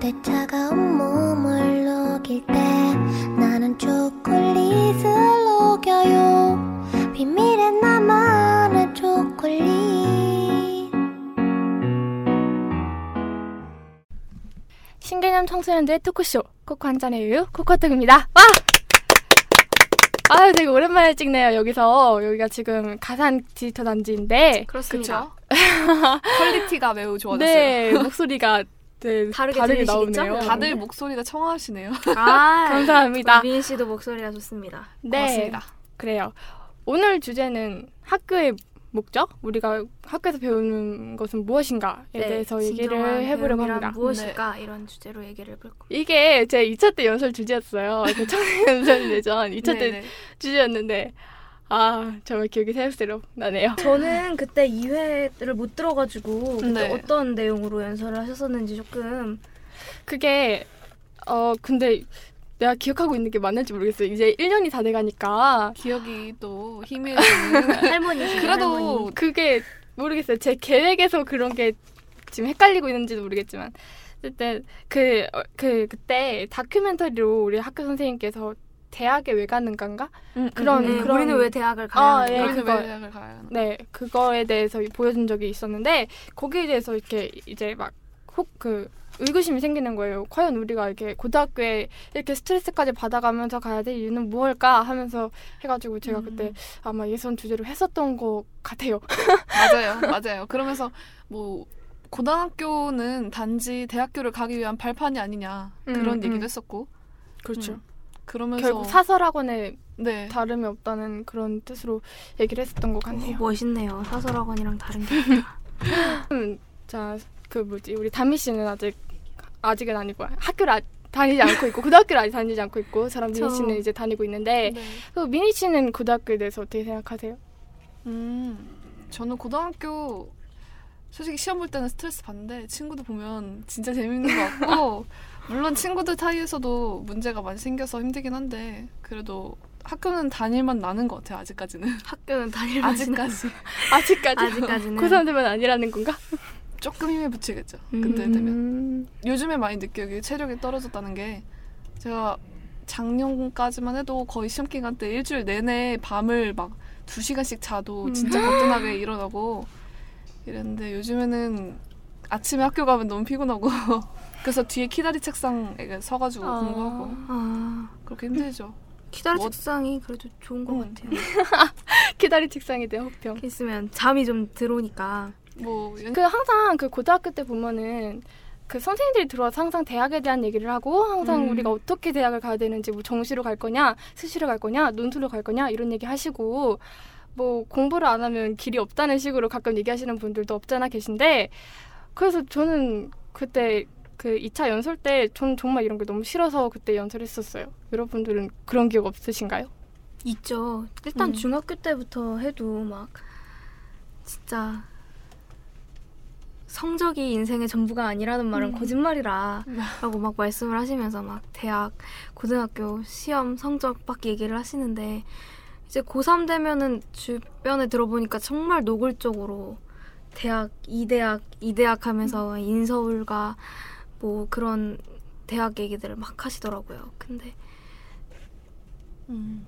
그대 차가운 몸을 녹일 때 나는 초콜릿을 녹여요 비밀의 나만의 초콜릿 신개념 청소년들의 토크쇼 코코 한 잔의 우유 코코톡입니다. 와! 아유 되게 오랜만에 찍네요 여기서 여기가 지금 가산 디지털 단지인데 그렇습니다. 퀄리티가 매우 좋아졌어요. 네 목소리가 네, 다르게 다르게 들리시겠죠? 나오네요. 다들 목소리가 청아하시네요. 아, 감사합니다. 미인 씨도 목소리가 좋습니다. 네 고맙습니다. 그래요. 오늘 주제는 학교의 목적 우리가 학교에서 배우는 것은 무엇인가에 대해서 얘기를 네, 해보려고 합니다. 무엇일까 이런 주제로 얘기를 해볼 겁니다. 이게 제 2차 때 연설 주제였어요. 그 청년 연설 예전 2차 때 네네. 주제였는데 아 정말 기억이 새록새록 나네요. 저는 그때 2회를 못 들어가지고 그때 네. 어떤 내용으로 연설을 하셨었는지 조금 그게 어 근데 내가 기억하고 있는 게 맞는지 모르겠어요. 이제 1년이 다 돼가니까 기억이 또 희미해지는. 할머니시죠 그래도 할머니. 그게 모르겠어요. 제 계획에서 그런 게 지금 헷갈리고 있는지도 모르겠지만 어쨌든 그, 어, 그 그때 다큐멘터리로 우리 학교 선생님께서 대학에 왜 가는가인가? 그런- 네, 그런- 우리는 왜 대학을 가야 아? 예, 그거. 왜 대학을 가야 하나? 네 그거에 대해서 보여준 적이 있었는데 거기에 대해서 이렇게 이제 막 혹 그 의구심이 생기는 거예요. 과연 우리가 이렇게 고등학교에 이렇게 스트레스까지 받아가면서 가야 될 이유는 무엇일까 하면서 해가지고 제가 그때 아마 예선 주제로 했었던 것 같아요. 맞아요, 맞아요. 그러면서 뭐 고등학교는 단지 대학교를 가기 위한 발판이 아니냐 그런 음, 얘기도 음. 했었고. 그렇죠. 음. 그러면서 결국 사설학원에 네. 다름이 없다는 그런 뜻으로 얘기를 했었던 것 같네요. 멋있네요. 사설학원이랑 다른 게. 음, 자, 그 뭐지 우리 다미 씨는 아직 아직은 아니고 학교를 아, 다니지 않고 있고 고등학교를 아직 다니지 않고 있고 저랑 미니 저- 씨는 이제 다니고 있는데 네. 그 미니 씨는 고등학교에 대해서 어떻게 생각하세요? 음, 저는 고등학교 솔직히 시험 볼 때는 스트레스 받는데 친구들 보면 진짜 재밌는 것 같고 물론 친구들 사이에서도 문제가 많이 생겨서 힘들긴 한데 그래도 학교는 다닐만 나는 것 같아요 아직까지는. 학교는 맛이나 아직까지. 아직까지 아직까지는. 고3 되면 아니라는 건가? 조금 힘에 붙이겠죠. 그때 되면. 음, 요즘에 많이 느껴요. 이 체력이 떨어졌다는 게. 제가 작년까지만 해도 거의 시험 기간 때 일주일 내내 밤을 막 두 시간씩 자도 음. 진짜 거뜬하게 일어나고 이랬는데 요즘에는 아침에 학교 가면 너무 피곤하고 그래서 뒤에 키다리 책상에 서가지고 아. 공부하고 아, 그렇게 힘들죠. 키다리 뭐- 책상이 그래도 좋은 것 음. 같아요. 기다리 책상에 대한. 이렇게 있으면 잠이 좀 들어오니까. 뭐 연- 그 항상 그 고등학교 때 보면은 그 선생님들이 들어와서 항상 대학에 대한 얘기를 하고 항상 음. 우리가 어떻게 대학을 가야 되는지 뭐 정시로 갈 거냐 수시로 갈 거냐 논술로 갈 거냐 이런 얘기 하시고 뭐 공부를 안 하면 길이 없다는 식으로 가끔 얘기하시는 분들도 없잖아 계신데 그래서 저는 그때 그 2차 연설 때 저는 정말 이런 게 너무 싫어서 그때 연설했었어요. 여러분들은 그런 기억 없으신가요? 있죠. 일단 음. 중학교 때부터 해도 막 진짜 성적이 인생의 전부가 아니라는 말은 음. 거짓말이라 라고 막 말씀을 하시면서 막 대학, 고등학교 시험 성적밖에 얘기를 하시는데 이제 고3 되면은 주변에 들어보니까 정말 노골적으로 대학, 이 대학, 이 대학 하면서 인서울과 뭐 그런 대학 얘기들을 막 하시더라고요. 근데 음.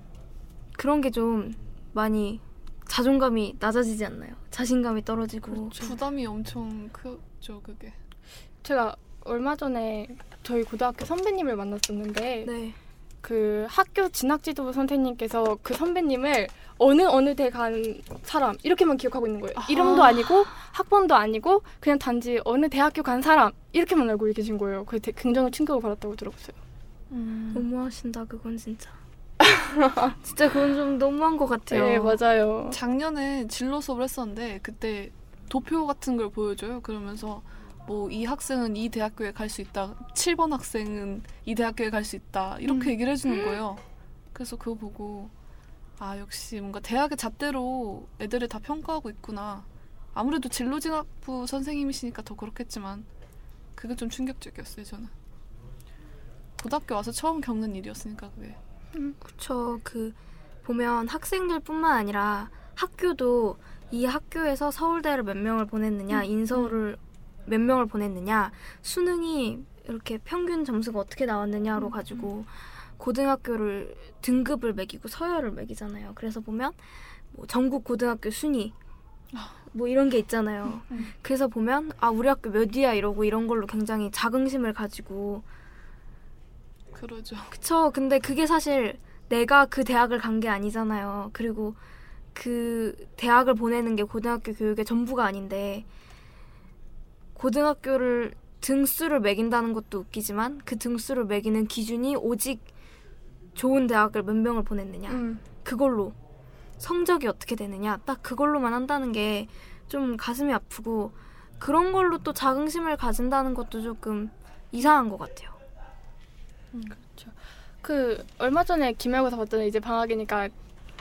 그런 게 좀 많이 자존감이 낮아지지 않나요? 자신감이 떨어지고 그렇죠. 부담이 엄청 크죠 그게. 제가 얼마 전에 저희 고등학교 선배님을 만났었는데 네. 그 학교 진학 지도부 선생님께서 그 선배님을 어느 어느 대 간 사람 이렇게만 기억하고 있는 거예요. 아. 이름도 아니고 학번도 아니고 그냥 단지 어느 대학교 간 사람 이렇게만 알고 계신 거예요. 그 굉장히 충격을 받았다고 들었어요. 음. 너무하신다 그건 진짜. 진짜 그건 좀 너무한 것 같아요. 네 맞아요. 작년에 진로 수업을 했었는데 그때 도표 같은 걸 보여줘요. 그러면서 뭐 이 학생은 이 대학교에 갈 수 있다. 7번 학생은 이 대학교에 갈 수 있다. 이렇게 음. 얘기를 해주는 거예요. 그래서 그거 보고 아 역시 뭔가 대학의 잣대로 애들을 다 평가하고 있구나. 아무래도 진로 진학부 선생님이시니까 더 그렇겠지만 그게 좀 충격적이었어요 저는. 고등학교 와서 처음 겪는 일이었으니까 그게. 그쵸. 그 보면 학생들뿐만 아니라 학교도 이 학교에서 서울대를 몇 명을 보냈느냐, 음. 인서울을 몇 명을 보냈느냐, 수능이 이렇게 평균 점수가 어떻게 나왔느냐로 음, 가지고 고등학교를 등급을 매기고 서열을 매기잖아요. 그래서 보면 뭐 전국 고등학교 순위 뭐 이런 게 있잖아요. 음. 그래서 보면 아 우리 학교 몇이야 이러고 이런 걸로 굉장히 자긍심을 가지고 그러죠. 그쵸. 근데 그게 사실 내가 그 대학을 간 게 아니잖아요. 그리고 그 대학을 보내는 게 고등학교 교육의 전부가 아닌데 고등학교를 등수를 매긴다는 것도 웃기지만 그 등수를 매기는 기준이 오직 좋은 대학을 몇 명을 보냈느냐 음. 그걸로 성적이 어떻게 되느냐 딱 그걸로만 한다는 게 좀 가슴이 아프고 그런 걸로 또 자긍심을 가진다는 것도 조금 이상한 것 같아요. 그 얼마 전에 기말고사 봤더니 이제 방학이니까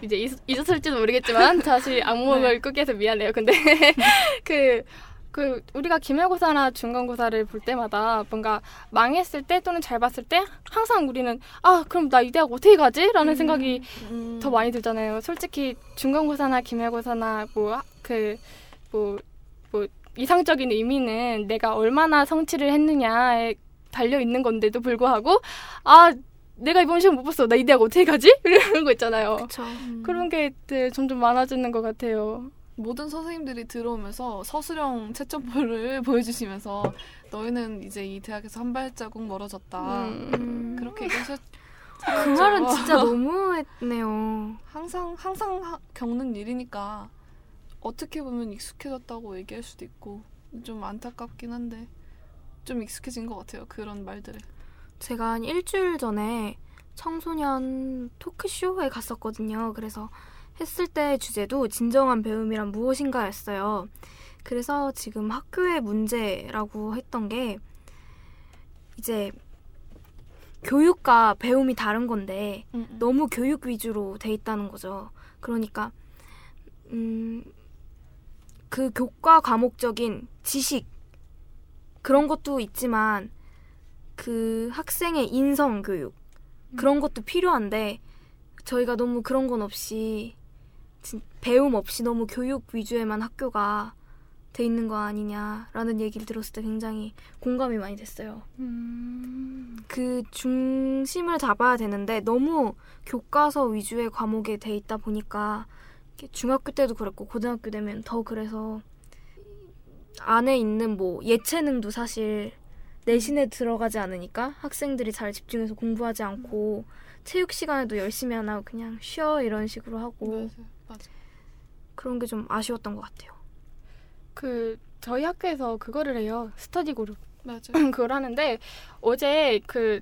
이제 잊, 잊었을지도 모르겠지만 다시 악몽을 꾸게 해서 미안해요. 근데 그, 그 우리가 기말고사나 중간고사를 볼 때마다 뭔가 망했을 때 또는 잘 봤을 때 항상 우리는 아 그럼 나 이 대학 어떻게 가지? 라는 생각이 더 많이 들잖아요. 솔직히 중간고사나 기말고사나 뭐그뭐뭐 이상적인 의미는 내가 얼마나 성취를 했느냐에 달려 있는 건데도 불구하고 아 내가 이번 시험 못 봤어 나 이 대학 어떻게 가지? 이런 거 있잖아요. 그쵸. 그런 게 네, 점점 많아지는 것 같아요. 모든 선생님들이 들어오면서 서술형 채점표를 보여주시면서 너희는 이제 이 대학에서 한 발자국 멀어졌다. 음. 그렇게 얘기하셨. 그 말은 진짜 너무했네요. 항상 항상 하- 겪는 일이니까 어떻게 보면 익숙해졌다고 얘기할 수도 있고 좀 안타깝긴 한데 좀 익숙해진 것 같아요 그런 말들에. 제가 한 일주일 전에 청소년 토크쇼에 갔었거든요. 그래서 했을 때 주제도 진정한 배움이란 무엇인가였어요. 그래서 지금 학교의 문제라고 했던 게 이제 교육과 배움이 다른 건데 너무 교육 위주로 돼 있다는 거죠. 그러니까 음, 그 교과 과목적인 지식 그런 것도 있지만 그 학생의 인성 교육 그런 것도 필요한데 저희가 너무 그런 건 없이 진- 배움 없이 너무 교육 위주에만 학교가 돼 있는 거 아니냐라는 얘기를 들었을 때 굉장히 공감이 많이 됐어요. 음. 그 중심을 잡아야 되는데 너무 교과서 위주의 과목에 돼 있다 보니까 중학교 때도 그랬고 고등학교 되면 더 그래서 안에 있는 뭐 예체능도 사실 내신에 들어가지 않으니까 학생들이 잘 집중해서 공부하지 않고 체육 시간에도 열심히 안 하고 그냥 쉬어 이런 식으로 하고 맞아요, 맞아. 그런 게 좀 아쉬웠던 것 같아요. 그 저희 학교에서 그거를 해요. 스터디 그룹. 맞아. 그걸 하는데 어제 그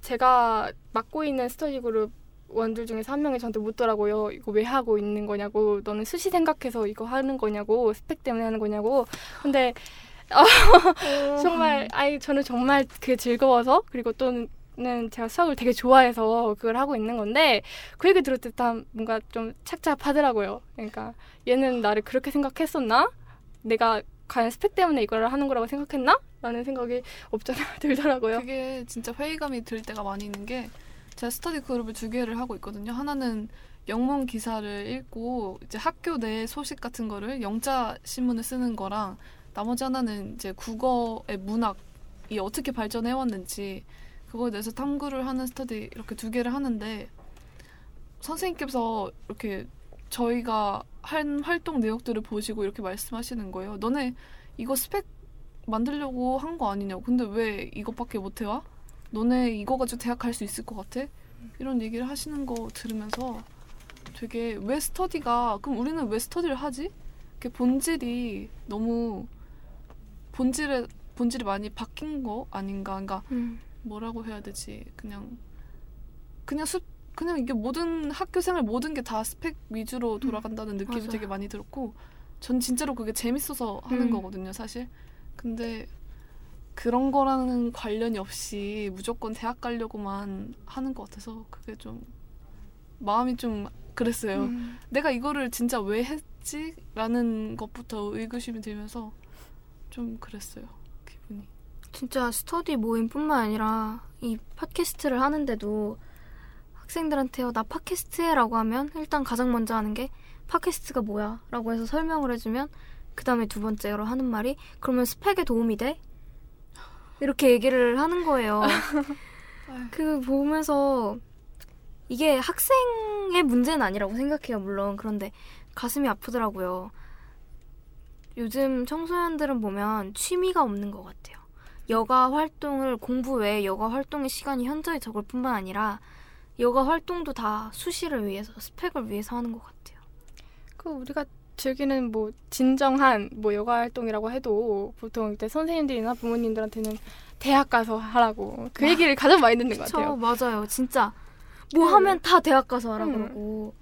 제가 맡고 있는 스터디 그룹 원들 중에서 한 명이 저한테 묻더라고요. 이거 왜 하고 있는 거냐고. 너는 수시 생각해서 이거 하는 거냐고. 스펙 때문에 하는 거냐고. 근데 어, 정말 아이 저는 정말 그게 즐거워서 그리고 또 는 제가 수학을 되게 좋아해서 그걸 하고 있는 건데 그 얘기 들을 때 다 뭔가 좀 착잡하더라고요. 그러니까 얘는 나를 그렇게 생각했었나? 내가 과연 스펙 때문에 이걸 하는 거라고 생각했나? 라는 생각이 없잖아 들더라고요. 그게 진짜 회의감이 들 때가 많이 있는 게 제가 스터디 그룹을 두 개를 하고 있거든요. 하나는 영문 기사를 읽고 이제 학교 내 소식 같은 거를 영자 신문을 쓰는 거랑 나머지 하나는 이제 국어의 문학이 어떻게 발전해 왔는지 그거에 대해서 탐구를 하는 스터디 이렇게 두 개를 하는데 선생님께서 이렇게 저희가 한 활동 내역들을 보시고 이렇게 말씀하시는 거예요. 너네 이거 스펙 만들려고 한 거 아니냐고. 근데 왜 이것밖에 못 해와? 너네 이거 가지고 대학 갈 수 있을 것 같아? 이런 얘기를 하시는 거 들으면서 되게 왜 스터디가 그럼 우리는 왜 스터디를 하지? 그 본질이 너무 본질에 본질이 많이 바뀐 거 아닌가? 그러니까 음, 뭐라고 해야 되지? 그냥 그냥 수 그냥 이게 모든 학교 생활 모든 게 다 스펙 위주로 돌아간다는 느낌이 맞아요. 되게 많이 들었고 전 진짜로 그게 재밌어서 하는 음. 거거든요, 사실. 근데 그런 거랑은 관련이 없이 무조건 대학 가려고만 하는 것 같아서 그게 좀 마음이 좀 그랬어요. 음. 내가 이거를 진짜 왜 했지? 라는 것부터 의구심이 들면서 좀 그랬어요. 진짜 스터디 모임뿐만 아니라 이 팟캐스트를 하는데도 학생들한테요 나 팟캐스트 해라고 하면 일단 가장 먼저 하는 게 팟캐스트가 뭐야 라고 해서 설명을 해주면 그 다음에 두 번째로 하는 말이 그러면 스펙에 도움이 돼? 이렇게 얘기를 하는 거예요. 그 보면서 이게 학생의 문제는 아니라고 생각해요, 물론. 그런데 가슴이 아프더라고요. 요즘 청소년들은 보면 취미가 없는 것 같아요. 여가 활동을 공부 외에 여가 활동의 시간이 현저히 적을 뿐만 아니라 여가 활동도 다 수시를 위해서 스펙을 위해서 하는 것 같아요. 그 우리가 즐기는 뭐 진정한 뭐 여가 활동이라고 해도 보통 이때 선생님들이나 부모님들한테는 대학 가서 하라고 그 얘기를 가장 많이 듣는 것 그쵸, 같아요. 맞아요. 진짜 뭐 그- 하면 다 대학 가서 하라 음. 그러고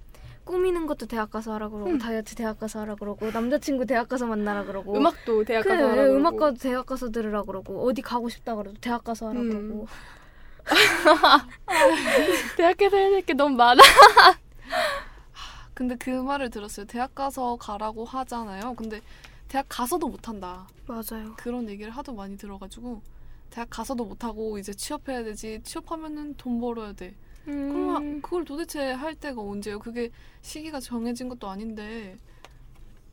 꾸미는 것도 대학 가서 하라 그러고 음. 다이어트 대학 가서 하라 그러고 남자친구 대학 가서 만나라 그러고 음악도 대학 그래 가서 하라고 음악과도 대학 가서 들으라 그러고 어디 가고 싶다 그래도 대학 가서 하라 음. 그러고 대학에서 해야 될 게 너무 많아. 근데 그 말을 들었어요. 대학 가서 가라고 하잖아요. 근데 대학 가서도 못 한다. 맞아요. 그런 얘기를 하도 많이 들어가지고 대학 가서도 못 하고 이제 취업해야 되지. 취업하면은 돈 벌어야 돼. 그럼 음, 그걸 도대체 할 때가 언제예요? 그게 시기가 정해진 것도 아닌데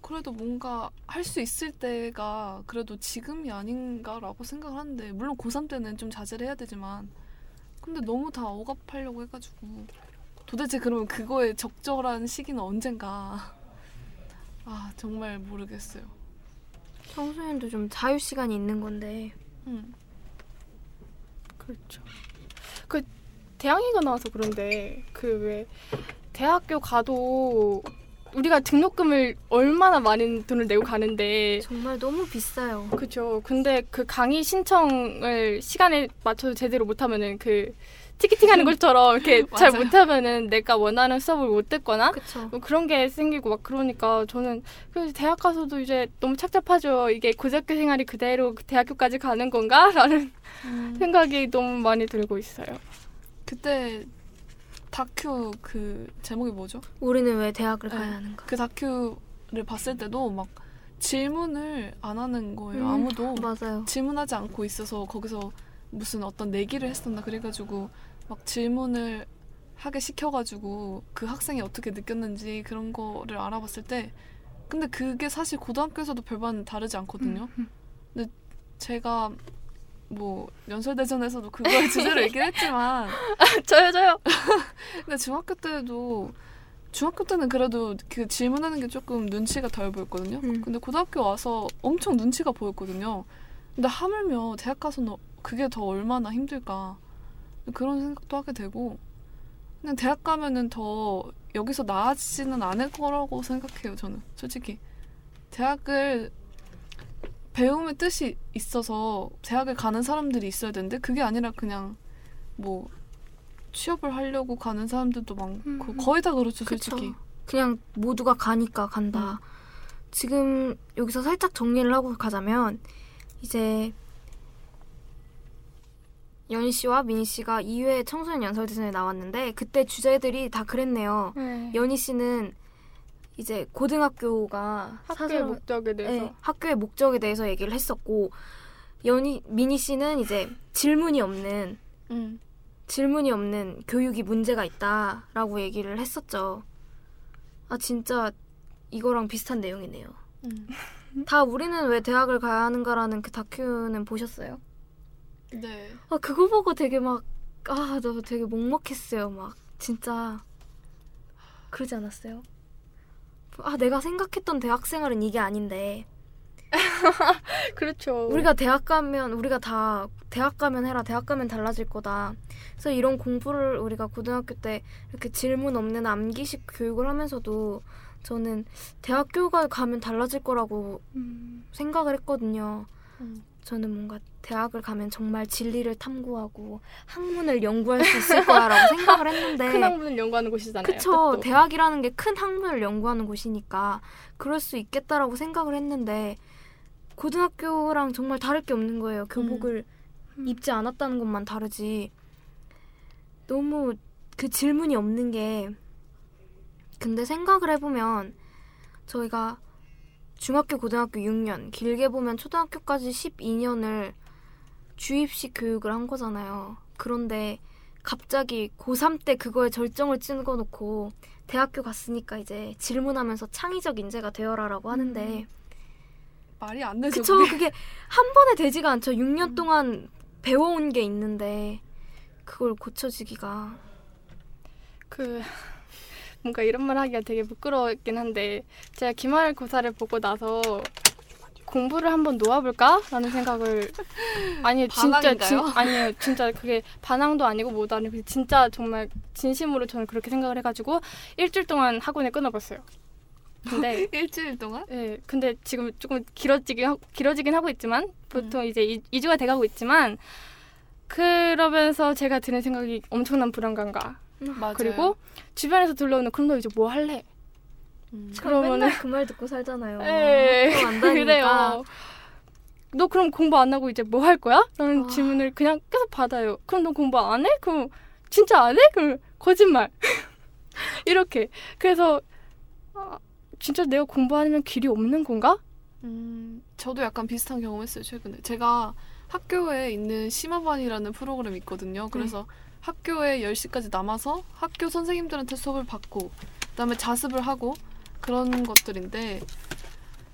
그래도 뭔가 할 수 있을 때가 그래도 지금이 아닌가라고 생각을 하는데 물론 고3 때는 좀 자제를 해야 되지만 근데 너무 다 억압하려고 해가지고 도대체 그러면 그거에 적절한 시기는 언젠가 아 정말 모르겠어요. 청소년도 좀 자유 시간이 있는 건데 음. 그렇죠. 그 대학이가 나와서 그런데 그 왜 대학교 가도 우리가 등록금을 얼마나 많은 돈을 내고 가는데 정말 너무 비싸요. 그렇죠. 근데 그 강의 신청을 시간에 맞춰서 제대로 못하면은 그 티켓팅하는 것처럼 이렇게 잘. 못하면은 내가 원하는 수업을 못 듣거나. 뭐 그런 게 생기고 막 그러니까 저는 그래서 대학 가서도 이제 너무 착잡하죠. 이게 고등학교 생활이 그대로 그 대학교까지 가는 건가라는 음. 생각이 너무 많이 들고 있어요. 그때 다큐 그 제목이 뭐죠? 우리는 왜 대학을 네. 가야 하는가? 그 다큐를 봤을 때도 막 질문을 안 하는 거예요. 음, 아무도 맞아요. 질문하지 않고 있어서 거기서 무슨 어떤 내기를 했었나 그래가지고 막 질문을 하게 시켜가지고 그 학생이 어떻게 느꼈는지 그런 거를 알아봤을 때 근데 그게 사실 고등학교에서도 별반 다르지 않거든요. 음, 근데 제가 뭐 연설대전에서도 그거의 주제로 얘기를 했지만 저요 저요. 근데 중학교 때도 중학교 때는 그래도 그 질문하는 게 조금 눈치가 덜 보였거든요. 음. 근데 고등학교 와서 엄청 눈치가 보였거든요. 근데 하물며 대학 가서는 그게 더 얼마나 힘들까 그런 생각도 하게 되고 그냥 대학 가면은 더 여기서 나아지지는 않을 거라고 생각해요. 저는 솔직히 대학을 배움의 뜻이 있어서 대학을 가는 사람들이 있어야 되는데 그게 아니라 그냥 뭐 취업을 하려고 가는 사람들도 많고 음. 거의 다 그렇죠 그쵸. 솔직히 그냥 모두가 가니까 간다. 지금 여기서 살짝 정리를 하고 가자면 이제 연희 씨와 민희 씨가 2회 청소년 연설 대전에 나왔는데 그때 주제들이 다 그랬네요. 네. 연희 씨는 이제 고등학교가 학교의 사설- 목적에 대해서 네, 학교의 목적에 대해서 얘기를 했었고 연희 민희 씨는 이제 질문이 없는 음. 질문이 없는 교육이 문제가 있다라고 얘기를 했었죠. 아 진짜 이거랑 비슷한 내용이네요. 음. 다 우리는 왜 대학을 가야 하는가라는 그 다큐는 보셨어요? 네. 아 그거 보고 되게 막 아, 너 되게 먹먹했어요. 막 진짜 그러지 않았어요? 아 내가 생각했던 대학 생활은 이게 아닌데 그렇죠. 우리가 대학 가면 우리가 다 대학 가면 해라 대학 가면 달라질 거다. 그래서 이런 공부를 우리가 고등학교 때 이렇게 질문 없는 암기식 교육을 하면서도 저는 대학교가 가면 달라질 거라고 음, 생각을 했거든요. 음. 저는 뭔가 대학을 가면 정말 진리를 탐구하고 학문을 연구할 수 있을 거야라고 생각을 했는데 큰 학문을 연구하는 곳이잖아요. 네. 그쵸 또. 대학이라는 게 큰 학문을 연구하는 곳이니까 그럴 수 있겠다라고 생각을 했는데 고등학교랑 정말 다를 게 없는 거예요 교복을 음. 입지 않았다는 것만 다르지 너무 그 질문이 없는 게 근데 생각을 해보면 저희가 중학교 고등학교 6년 길게 보면 초등학교까지 12년을 주입식 교육을 한 거잖아요 그런데 갑자기 고3 때 그거에 절정을 찍어놓고 대학교 갔으니까 이제 질문하면서 창의적 인재가 되어라라고 하는데 말이 안 되죠. 그쵸 그게. 그게 한 번에 되지가 않죠. 6년 동안 배워온 게 있는데 그걸 고쳐지기가 그 뭔가 이런 말 하기가 되게 부끄러웠긴 한데 제가 기말고사를 보고 나서 공부를 한번 놓아볼까라는 생각을 아니 진짜 진? 아니요 진짜 그게 반항도 아니고 뭐도 아니고 진짜 정말 진심으로 저는 그렇게 생각을 해가지고 일주일 동안 학원을 끊어봤어요. 근데 일주일 동안? 예 근데 지금 조금 길어지긴 하, 길어지긴 하고 있지만 보통 이제 이, 2주가 돼가고 있지만 그러면서 제가 드는 생각이 엄청난 불안감과 맞아요. 그리고 주변에서 들러오는 그럼 너 이제 뭐 할래? 음. 그러면은- 맨날 그말 듣고 살잖아요. 에 학교 안 다니니까. 그래요. 너 그럼 공부 안 하고 이제 뭐 할 거야? 라는 아. 질문을 그냥 계속 받아요. 그럼 너 공부 안 해? 그럼 진짜 안 해? 그럼 거짓말. 이렇게. 그래서 아, 진짜 내가 공부 안 하면 길이 없는 건가? 음, 저도 약간 비슷한 경험했어요 최근에. 제가 학교에 있는 심화반이라는 프로그램이 있거든요. 그래서 학교에 10시까지 남아서 학교 선생님들한테 수업을 받고 그다음에 자습을 하고 그런 것들인데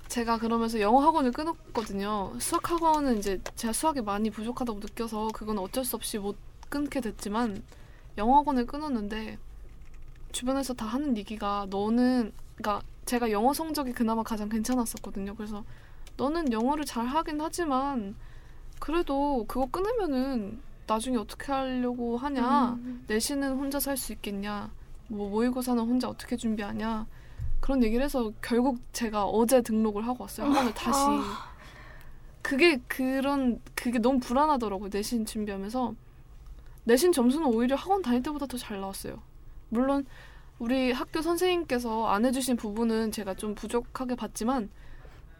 제가 그러면서 영어 학원을 끊었거든요. 수학 학원은 이제 제가 수학이 많이 부족하다고 느껴서 그건 어쩔 수 없이 못 끊게 됐지만 영어 학원을 끊었는데 주변에서 다 하는 얘기가 너는 그러니까 제가 영어 성적이 그나마 가장 괜찮았었거든요. 그래서 너는 영어를 잘 하긴 하지만 그래도 그거 끊으면은 나중에 어떻게 하려고 하냐? 음. 내신은 혼자 살 수 있겠냐? 뭐 모의고사는 혼자 어떻게 준비하냐? 그런 얘기를 해서 결국 제가 어제 등록을 하고 왔어요. 학원을 다시. 그게 그런 그게 너무 불안하더라고요. 내신 준비하면서 내신 점수는 오히려 학원 다닐 때보다 더 잘 나왔어요. 물론 우리 학교 선생님께서 안 해주신 부분은 제가 좀 부족하게 봤지만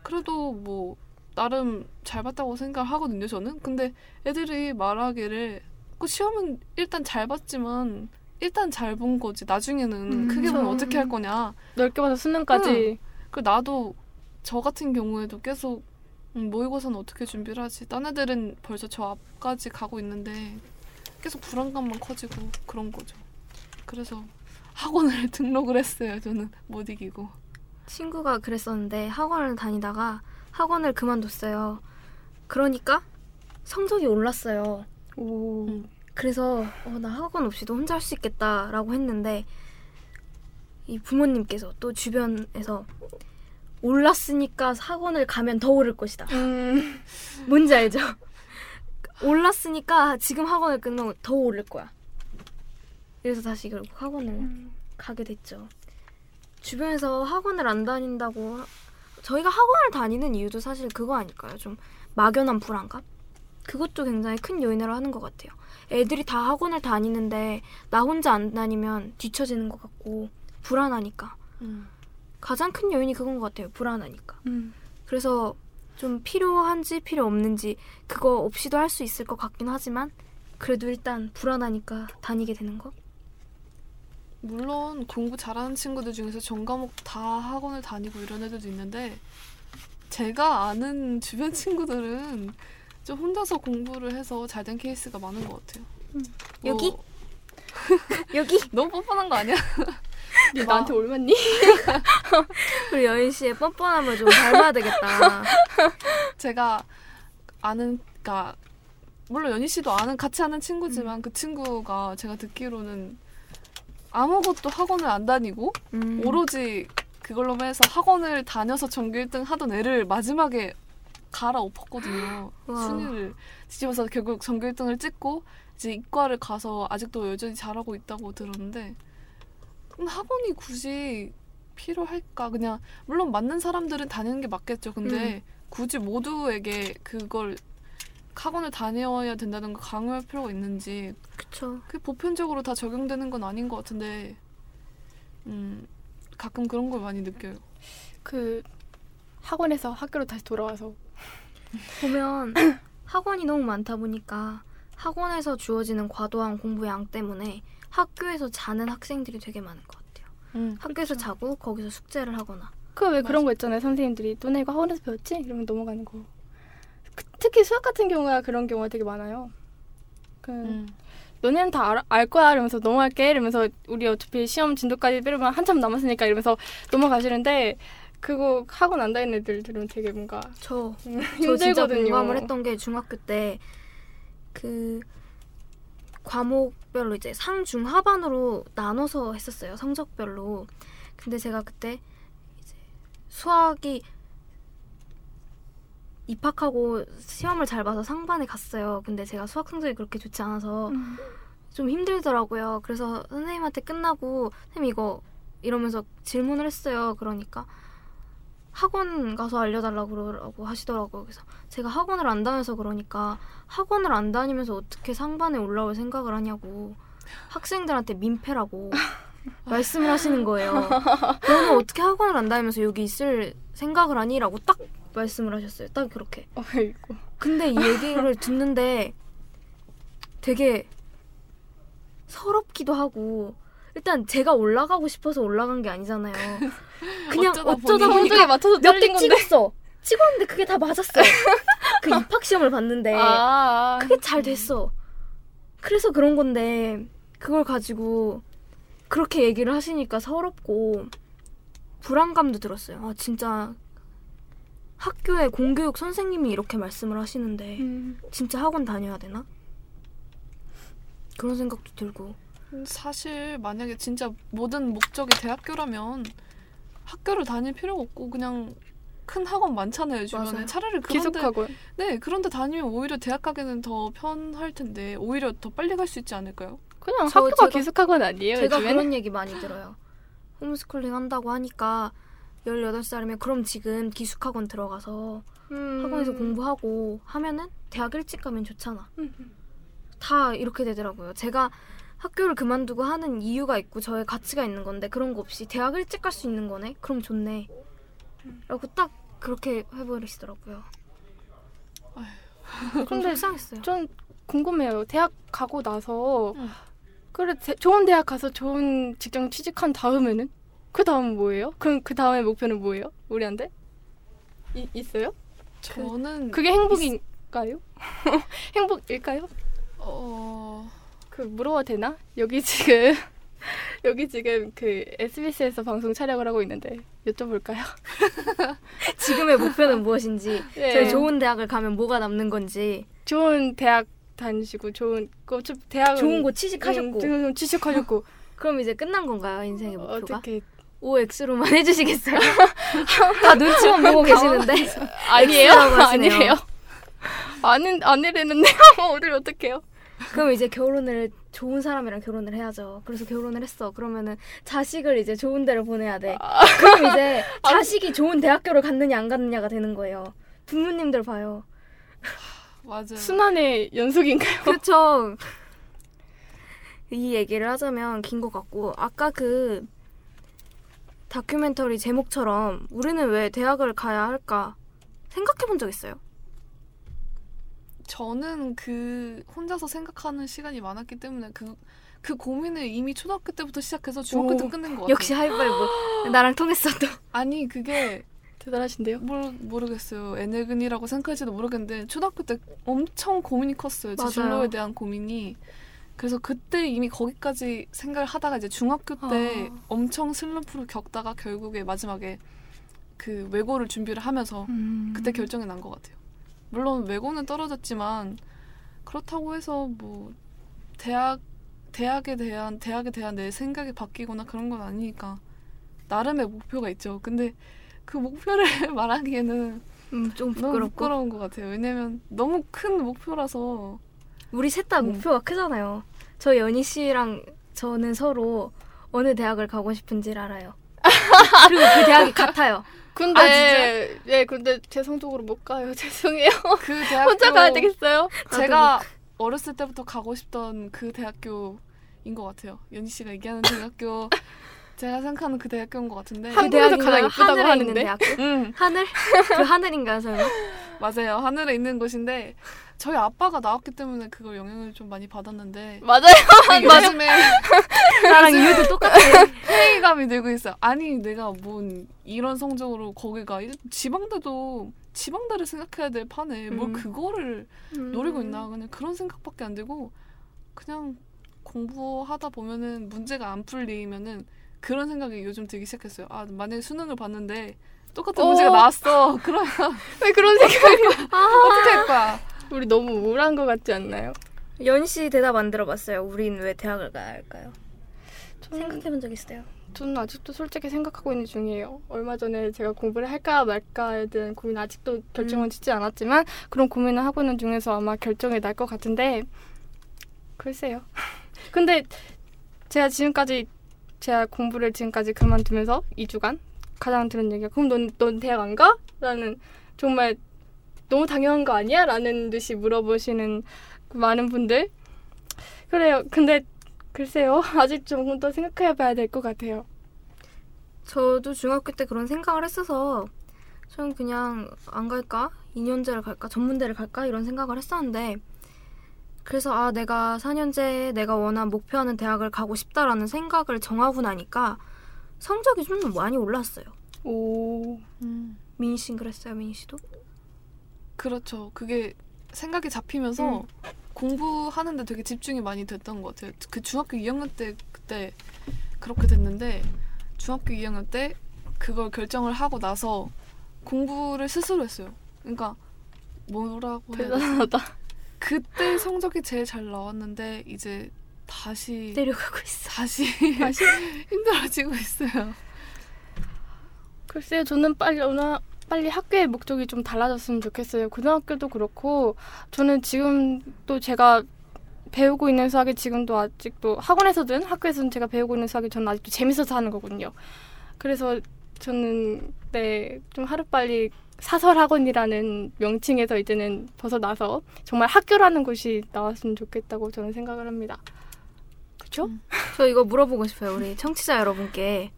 그래도 뭐 나름 잘 봤다고 생각을 하거든요. 저는 근데 애들이 말하기를 그 시험은 일단 잘 봤지만 일단 잘 본 거지 나중에는 음, 크게 보면. 어떻게 할 거냐 넓게 봐서 수능까지. 그 나도 저 같은 경우에도 계속 음, 모의고사는 어떻게 준비를 하지? 딴 애들은 벌써 저 앞까지 가고 있는데 계속 불안감만 커지고 그런 거죠. 그래서 학원을 등록을 했어요. 저는 못 이기고. 친구가 그랬었는데 학원을 다니다가 학원을 그만뒀어요. 그러니까 성적이 올랐어요. 오. 음. 그래서 어, 나 학원 없이도 혼자 할 수 있겠다라고 했는데 이 부모님께서 또 주변에서 올랐으니까 학원을 가면 더 오를 것이다. 음. 뭔지 알죠? 올랐으니까 지금 학원을 끊으면 더 오를 거야. 그래서 다시 결국 학원을 음. 가게 됐죠. 주변에서 학원을 안 다닌다고 하- 저희가 학원을 다니는 이유도 사실 그거 아닐까요? 좀 막연한 불안감? 그것도 굉장히 큰 요인으로 하는 것 같아요. 애들이 다 학원을 다니는데 나 혼자 안 다니면 뒤처지는 것 같고 불안하니까 음. 가장 큰 요인이 그건 것 같아요. 불안하니까. 음. 그래서 좀 필요한지 필요 없는지 그거 없이도 할 수 있을 것 같긴 하지만 그래도 일단 불안하니까 다니게 되는 거. 물론 공부 잘하는 친구들 중에서 전 과목 다 학원을 다니고 이런 애들도 있는데 제가 아는 주변 친구들은 좀 혼자서 공부를 해서 잘 된 케이스가 많은 것 같아요. 음. 뭐, 여기? 여기 너무 뻔뻔한 거 아니야? 네 나한테 올맞니? 우리 여인 씨의 뻔뻔함을 좀 닮아야 되겠다. 제가 아는 그러니까 물론 연희 씨도 아는 같이 아는 친구지만 그 친구가 제가 듣기로는 아무것도 학원을 안 다니고 음. 오로지 그걸로만 해서 학원을 다녀서 전교 1등 하던 애를 마지막에 갈아엎었거든요. 와. 순위를 뒤집어서 결국 전교 1등을 찍고 이제 이과를 가서 아직도 여전히 잘하고 있다고 들었는데 학원이 굳이 필요할까? 그냥 물론 맞는 사람들은 다니는 게 맞겠죠. 근데 굳이 모두에게 그걸 학원을 다녀야 된다는 걸 강요할 필요가 있는지 그쵸. 그게 보편적으로 다 적용되는 건 아닌 것 같은데 음 가끔 그런 걸 많이 느껴요. 그 학원에서 학교로 다시 돌아와서 보면 학원이 너무 많다 보니까 학원에서 주어지는 과도한 공부 양 때문에 학교에서 자는 학생들이 되게 많은 것 같아요. 음. 학교에서 자고 거기서 숙제를 하거나. 그 왜 그런 거 있잖아요 선생님들이 너네 이거 학원에서 배웠지? 이러면 넘어가는 거 그- 특히 수학 같은 경우가 그런 경우가 되게 많아요 그 음. 너네는 다 알, 알 거야 이러면서 넘어갈게 이러면서 우리 어차피 시험 진도까지 빼려면 한참 남았으니까 이러면서 넘어가시는데 그거 하고 난 다니는 애들 들은 되게 뭔가 저 음, 저 진짜 힘들거든요. 공감을 했던 게 중학교 때 그 과목별로 이제 상중 하반으로 나눠서 했었어요 성적별로 근데 제가 그때 이제 수학이 입학하고 시험을 잘 봐서 상반에 갔어요 근데 제가 수학 성적이 그렇게 좋지 않아서 음. 좀 힘들더라고요 그래서 선생님한테 끝나고 선생님 이거 이러면서 질문을 했어요 그러니까 학원 가서 알려달라고 그러라고 하시더라고요. 그래서 제가 학원을 안 다녀서 그러니까 학원을 안 다니면서 어떻게 상반에 올라올 생각을 하냐고 학생들한테 민폐라고 말씀을 하시는 거예요. 너는 어떻게 학원을 안 다니면서 여기 있을 생각을 하니라고 딱 말씀을 하셨어요. 딱 그렇게. 어이구. 근데 이 얘기를 듣는데 되게 서럽기도 하고 일단 제가 올라가고 싶어서 올라간 게 아니잖아요. 그냥 어쩌다 어쩌다, 보니. 보니까 맞춰서 몇개 떨린 건데. 찍었어. 찍었는데 그게 다 맞았어요. 그 입학 시험을 봤는데 아, 그게 잘 됐어. 그래서 그런 건데 그걸 가지고 그렇게 얘기를 하시니까 서럽고 불안감도 들었어요. 아 진짜 학교에 공교육 선생님이 이렇게 말씀을 하시는데 음. 진짜 학원 다녀야 되나? 그런 생각도 들고 사실 만약에 진짜 모든 목적이 대학교라면 학교를 다닐 필요가 없고 그냥 큰 학원 많잖아요 주변에 맞아요. 차라리 그런데 기숙학원. 네 그런데 다니면 오히려 대학 가기는 더 편할 텐데 오히려 더 빨리 갈 수 있지 않을까요? 그냥 저- 학교가 제가- 기숙학원 아니에요? 제가 요즘에는? 그런 얘기 많이 들어요. 홈스쿨링 한다고 하니까 18살이면 그럼 지금 기숙학원 들어가서 음. 학원에서 공부하고 하면은 대학 일찍 가면 좋잖아. 음. 다 이렇게 되더라고요. 제가 학교를 그만두고 하는 이유가 있고 저의 가치가 있는 건데 그런 거 없이 대학 일찍 갈 수 있는 거네? 그럼 좋네. 라고 딱 그렇게 해버리시더라고요. 근데 속상했어요. 전 궁금해요. 대학 가고 나서 응. 그래 대- 좋은 대학 가서 좋은 직장 취직한 다음에는 그 다음 뭐예요? 그럼 그 다음의 목표는 뭐예요? 우리한테 이, 있어요? 저는 그 게 행복인가요? 행복일까요? 어 그 물어봐도 되나? 여기 지금 여기 지금 그 SBS에서 방송 촬영을 하고 있는데 여쭤볼까요? 지금의 목표는 무엇인지, 네. 저희 좋은 대학을 가면 뭐가 남는 건지, 좋은 대학 다니시고 좋은 그 대학은 좋은 곳 취직하셨고, 음, 좋은 취직하셨고 그럼 이제 끝난 건가요, 인생의 목표가? 어떻게 OX로만 해주시겠어요? 다 눈치만 보고 계시는데. 아니에요? 아니에요? 아닌 아니래는데 어딜 어떡해요? 그럼 이제 결혼을 좋은 사람이랑 결혼을 해야죠. 그래서 결혼을 했어. 그러면은 자식을 이제 좋은 데를 보내야 돼. 그럼 이제 자식이 좋은 대학교를 갔느냐 안 갔느냐가 되는 거예요. 부모님들 봐요. 맞아요. 순환의 연속인가요? 그렇죠. 이 얘기를 하자면 긴 것 같고 아까 그 다큐멘터리 제목처럼 우리는 왜 대학을 가야 할까 생각해 본 적 있어요? 저는 그 혼자서 생각하는 시간이 많았기 때문에 그, 그 고민을 이미 초등학교 때부터 시작해서 중학교 때 오, 끝낸 것 같아요. 역시 하이파이브 나랑 통했어 또. 아니 그게 대단하신데요? 모르, 모르겠어요. 애늙은이라고 생각할지도 모르겠는데 초등학교 때 엄청 고민이 컸어요. 제. 진로에 대한 고민이. 그래서 그때 이미 거기까지 생각을 하다가 이제 중학교 때 아. 엄청 슬럼프를 겪다가 결국에 마지막에 그 외고를 준비를 하면서 음. 그때 결정이 난 것 같아요. 물론 외고는 떨어졌지만 그렇다고 해서 뭐 대학 대학에 대한 대학에 대한 내 생각이 바뀌거나 그런 건 아니니까 나름의 목표가 있죠. 근데 그 목표를 말하기에는 음, 좀 너무 부끄럽고. 부끄러운 것 같아요. 왜냐면 너무 큰 목표라서 우리 셋다 음. 목표가 크잖아요. 저 연희 씨랑 저는 서로 어느 대학을 가고 싶은지를 알아요. 그리고 그 대학이 같아요. 근데 아, 예 근데 제 성적으로 못 가요. 죄송해요. 그 대학교 혼자 가야 되겠어요? 제가 어렸을 때부터 가고 싶던 그 대학교인 것 같아요. 연희 씨가 얘기하는 대학교 제가 생각하는 그 대학교인 것 같은데 그 한국에서 대학인가요? 가장 예쁘다고 하는데? 대학교? 음 하늘? 그 하늘인가요, 설마? 맞아요 하늘에 있는 곳인데 저희 아빠가 나왔기 때문에 그걸 영향을 좀 많이 받았는데 맞아요. 요즘에 나랑 이유도 똑같아. 회의감이 들고 있어요. 아니 내가 뭔 이런 성적으로 거기가 일- 지방대도 지방대를 생각해야 될 판에 뭘 음. 그거를 노리고 있나 그냥 그런 생각밖에 안 들고 그냥 공부하다 보면은 문제가 안 풀리면은 그런 생각이 요즘 들기 시작했어요. 아 만약에 수능을 봤는데 똑같은 어. 문제가 나왔어. 그러면 왜 그런 생각이 어떻게 할 거야? 우리 너무 우울한 것 같지 않나요? 연씨 대답 안 들어봤어요. 우린 왜 대학을 가야 할까요? 생각해본 적 있어요? 저는 아직도 솔직히 생각하고 있는 중이에요. 얼마 전에 제가 공부를 할까 말까에 대한 고민 아직도 결정은 짓지 않았지만 그런 고민을 하고 있는 중에서 아마 결정이 날 것 같은데 글쎄요. 근데 제가 지금까지 제가 공부를 지금까지 그만두면서 2주간 가장 들은 얘기가 그럼 넌, 넌 대학 안 가? 라는 정말 너무 당연한 거 아니야? 라는 듯이 물어보시는 그 많은 분들 그래요. 근데 글쎄요. 아직 조금 더 생각해 봐야 될 것 같아요. 저도 중학교 때 그런 생각을 했어서 저는 그냥 안 갈까? 2년제를 갈까? 전문대를 갈까? 이런 생각을 했었는데 그래서 아 내가 4년제에 내가 원한 목표하는 대학을 가고 싶다라는 생각을 정하고 나니까 성적이 좀 많이 올랐어요. 오. 음, 민희 씨는 그랬어요, 민희 씨도? 그렇죠. 그게 생각이 잡히면서 공부하는데 되게 집중이 많이 됐던 것 같아요. 그 중학교 2학년 때 그때 그렇게 됐는데 중학교 2학년 때 그걸 결정을 하고 나서 공부를 스스로 했어요. 그러니까 뭐라고 해야? 대단하다. 그때 성적이 제일 잘 나왔는데 이제 다시 내려가고 있어. 다시 다시 힘들어지고 있어요. 글쎄요. 저는 빨리 오나 빨리 학교의 목적이 좀 달라졌으면 좋겠어요. 고등학교도 그렇고 저는 지금 또 제가 배우고 있는 수학이 지금도 아직도 학원에서든 학교에서든 제가 배우고 있는 수학이 저는 아직도 재밌어서 하는 거거든요. 그래서 저는 네 좀 하루빨리 사설학원이라는 명칭에서 이제는 벗어나서 정말 학교라는 곳이 나왔으면 좋겠다고 저는 생각을 합니다. 그렇죠? 음. 저 이거 물어보고 싶어요. 우리 청취자 여러분께.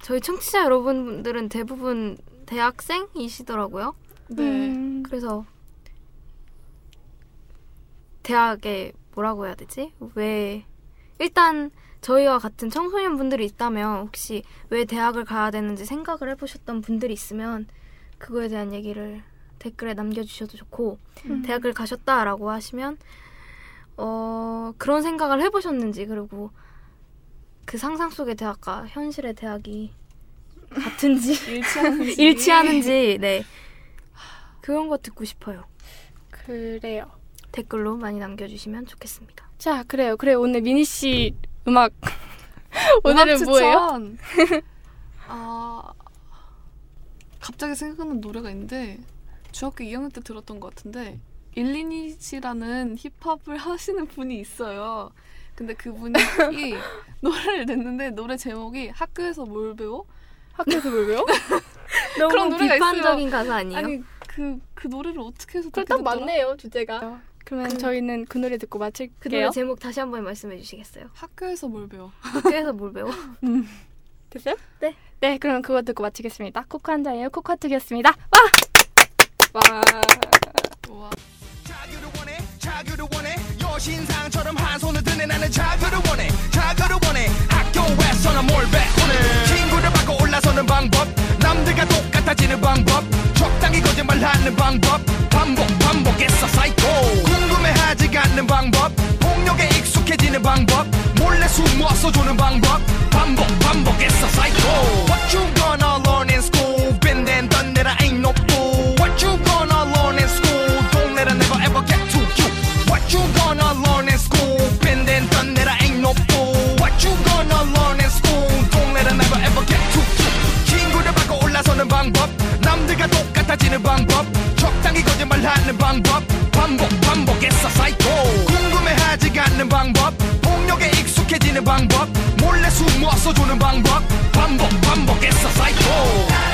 저희 청취자 여러분들은 대부분 대학생이시더라고요. 네. 음, 그래서 대학에 뭐라고 해야 되지? 왜 일단 저희와 같은 청소년 분들이 있다면 혹시 왜 대학을 가야 되는지 생각을 해보셨던 분들이 있으면 그거에 대한 얘기를 댓글에 남겨주셔도 좋고 음. 대학을 가셨다라고 하시면 어 그런 생각을 해보셨는지 그리고 그 상상 속의 대학과 현실의 대학이 같은지 일치하는지 일치하는지 네 그런 거 듣고 싶어요. 그래요. 댓글로 많이 남겨주시면 좋겠습니다. 자, 그래요. 그래 오늘 미니 씨 음악 음악 오늘은 뭐예요? 추천. 아 갑자기 생각나는 노래가 있는데 중학교 2학년 때 들었던 것 같은데 일리니시라는 힙합을 하시는 분이 있어요. 근데 그분이 노래를 냈는데 노래 제목이 학교에서 뭘 배워? 학교에서 뭘 배워? 너무 그런 노래가 비판적인 가사 아니에요? 아니 그 그 노래를 어떻게 해서 그럼 듣게 딱 됐더라? 맞네요 주제가. 그러면 그- 저희는 그 노래 듣고 그 마칠게요. 노래 제목 다시 한 번 말씀해 주시겠어요? 학교에서 뭘 배워? 학교에서 뭘 배워? 됐어요? 네. 네, 그럼 그거 듣고 마치겠습니다. 코코 한 잔이에요. 코카특이었습니다. 와! 와. 우와. 원해 원해 여신상처럼 한 손을 드네 나는 자규를 원해 자규를 원해 학교에서는 뭘 배우네 친구를 받고 올라서는 방법 남들과 똑같아지는 방법 적당히 거짓말하는 방법 반복 반복해서 사이코 궁금해하지 않는 방법 폭력에 익숙해지는 방법 몰래 숨어서 주는 방법 반복 반복해서 사이코 What you gonna learn in school been there done that I ain't no fool What you gonna learn in school don't let it never ever get to you What you gonna learn in school been there done that I ain't no fool What you gonna learn in school don't let it never ever get to you 친구를 받고 올라서는 방법 남들과 똑같아지는 방법 적당히 거짓말 하는 방법? 반복 반복해서 사이코 궁금해하지 않는 방법? 폭력에 익숙해지는 방법? 몰래 숨어서 주는 방법? 반복 반복해서 사이코